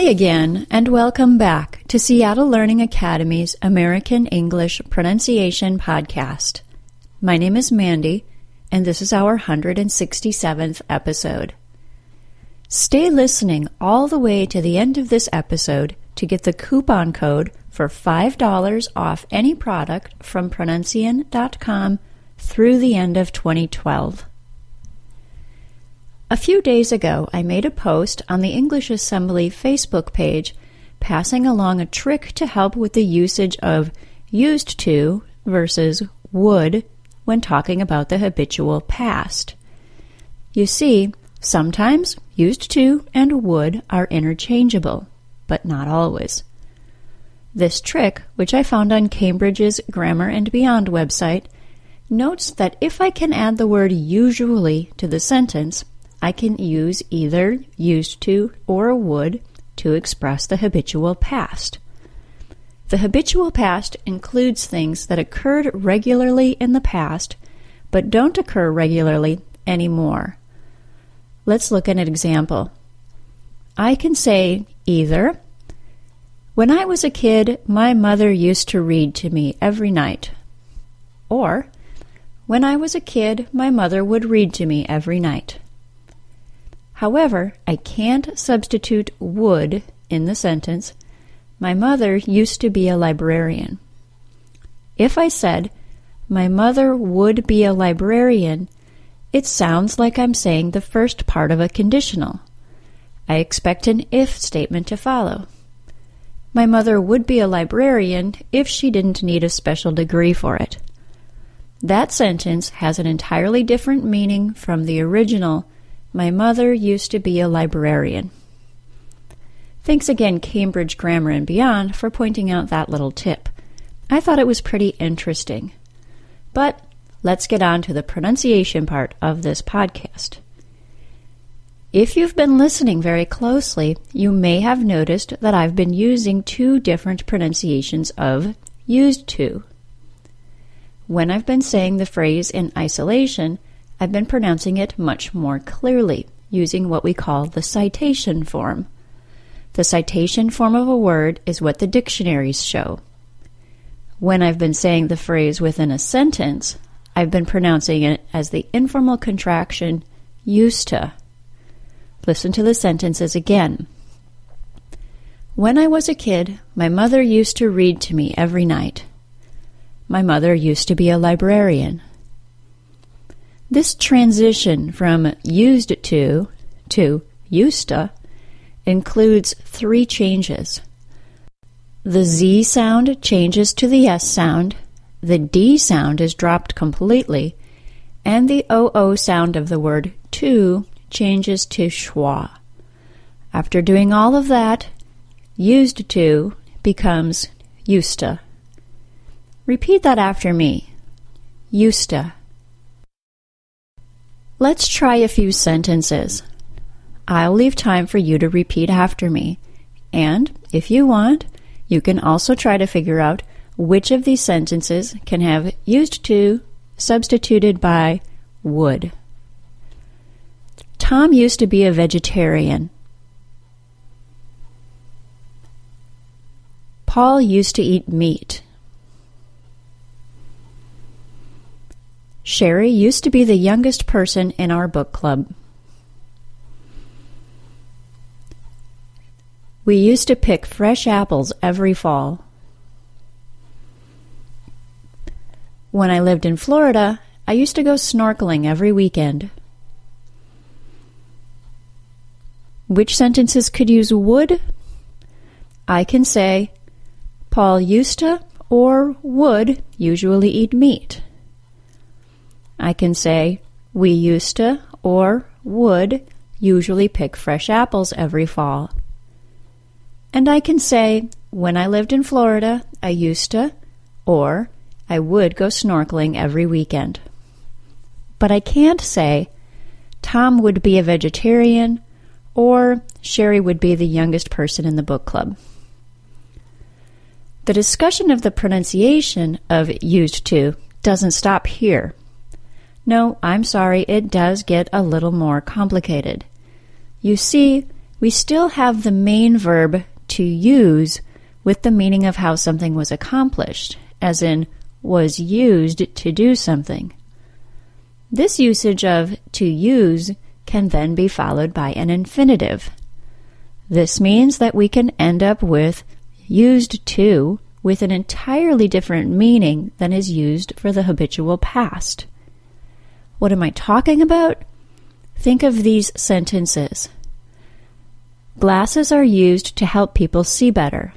Hi again, and welcome back to Seattle Learning Academy's American English Pronunciation Podcast. My name is Mandy, and this is our 167th episode. Stay listening all the way to the end of this episode to get the coupon code for $5 off any product from Pronuncian.com through the end of 2012. A few days ago, I made a post on the English Assembly Facebook page passing along a trick to help with the usage of used to versus would when talking about the habitual past. You see, sometimes used to and would are interchangeable, but not always. This trick, which I found on Cambridge's Grammar and Beyond website, notes that if I can add the word usually to the sentence, I can use either used to or would to express the habitual past. The habitual past includes things that occurred regularly in the past but don't occur regularly anymore. Let's look at an example. I can say either, When I was a kid, my mother used to read to me every night. Or, When I was a kid, my mother would read to me every night. However, I can't substitute would in the sentence. My mother used to be a librarian. If I said, My mother would be a librarian, it sounds like I'm saying the first part of a conditional. I expect an if statement to follow. My mother would be a librarian if she didn't need a special degree for it. That sentence has an entirely different meaning from the original my mother used to be a librarian. Thanks again, Cambridge Grammar and Beyond, for pointing out that little tip. I thought it was pretty interesting. But let's get on to the pronunciation part of this podcast. If you've been listening very closely, you may have noticed that I've been using two different pronunciations of used to. When I've been saying the phrase in isolation, I've been pronouncing it much more clearly, using what we call the citation form. The citation form of a word is what the dictionaries show. When I've been saying the phrase within a sentence, I've been pronouncing it as the informal contraction useta. Listen to the sentences again. When I was a kid, my mother used to read to me every night. My mother used to be a librarian. This transition from used to to useta includes three changes. The Z sound changes to the S sound, the D sound is dropped completely, and the OO sound of the word to changes to schwa. After doing all of that, used to becomes useta. Repeat that after me. Useta. Let's try a few sentences. I'll leave time for you to repeat after me. And, if you want, you can also try to figure out which of these sentences can have used to substituted by would. Tom used to be a vegetarian. Paul used to eat meat. Sherry used to be the youngest person in our book club. We used to pick fresh apples every fall. When I lived in Florida, I used to go snorkeling every weekend. Which sentences could use would? I can say, Paul used to or would usually eat meat. I can say, we used to or would usually pick fresh apples every fall. And I can say, when I lived in Florida, I used to or I would go snorkeling every weekend. But I can't say, Tom would be a vegetarian or Sherry would be the youngest person in the book club. The discussion of the pronunciation of used to doesn't stop here. No, I'm sorry, it does get a little more complicated. You see, we still have the main verb to use with the meaning of how something was accomplished, as in, was used to do something. This usage of to use can then be followed by an infinitive. This means that we can end up with used to with an entirely different meaning than is used for the habitual past. What am I talking about? Think of these sentences. Glasses are used to help people see better.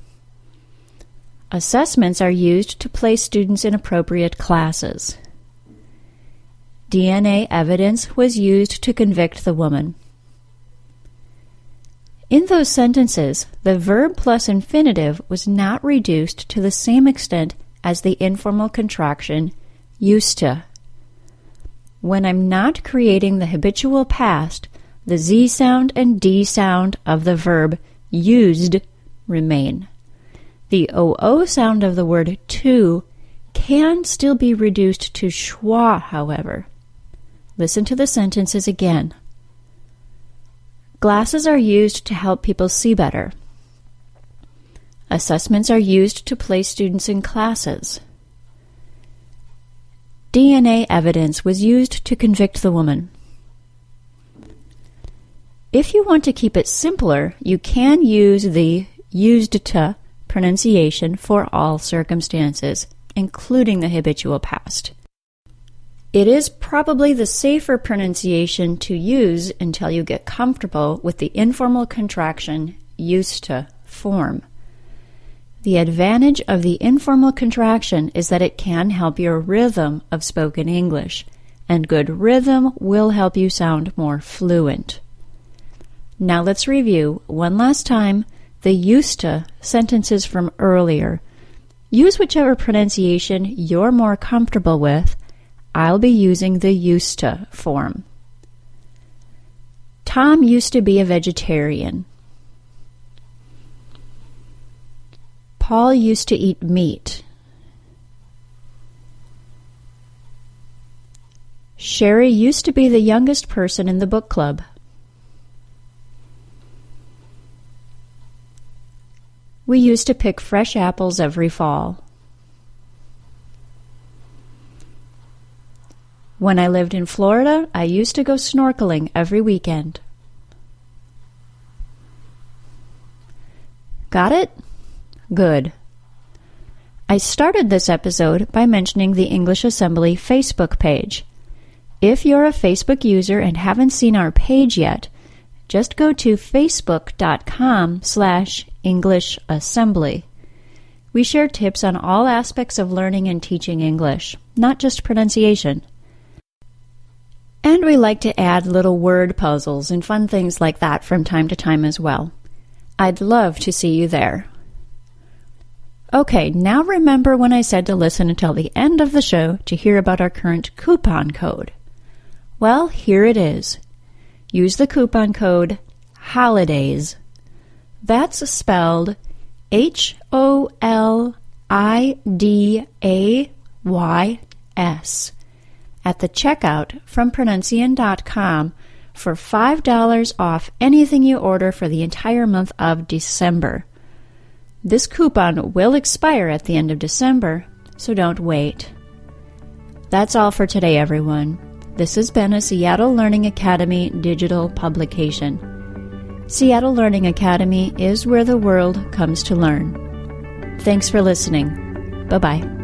Assessments are used to place students in appropriate classes. DNA evidence was used to convict the woman. In those sentences, the verb plus infinitive was not reduced to the same extent as the informal contraction useta. When I'm not creating the habitual past, the Z sound and D sound of the verb used remain. The OO sound of the word to can still be reduced to schwa, however. Listen to the sentences again. Glasses are used to help people see better. Assessments are used to place students in classes. DNA evidence was used to convict the woman. If you want to keep it simpler, you can use the used to pronunciation for all circumstances, including the habitual past. It is probably the safer pronunciation to use until you get comfortable with the informal contraction useta form. The advantage of the informal contraction is that it can help your rhythm of spoken English, and good rhythm will help you sound more fluent. Now let's review one last time the used to sentences from earlier. Use whichever pronunciation you're more comfortable with. I'll be using the useta form. Tom used to be a vegetarian. Paul used to eat meat. Sherry used to be the youngest person in the book club. We used to pick fresh apples every fall. When I lived in Florida, I used to go snorkeling every weekend. Got it? Good. I started this episode by mentioning the English Assembly Facebook page. If you're a Facebook user and haven't seen our page yet, just go to facebook.com slash English Assembly. We share tips on all aspects of learning and teaching English, not just pronunciation. And we like to add little word puzzles and fun things like that from time to time as well. I'd love to see you there. Okay, now remember when I said to listen until the end of the show to hear about our current coupon code. Well, here it is. Use the coupon code HOLIDAYS that's spelled H O L I D A Y S at the checkout from pronuncian.com for $5 off anything you order for the entire month of December. This coupon will expire at the end of December, so don't wait. That's all for today, everyone. This has been a Seattle Learning Academy digital publication. Seattle Learning Academy is where the world comes to learn. Thanks for listening. Bye bye.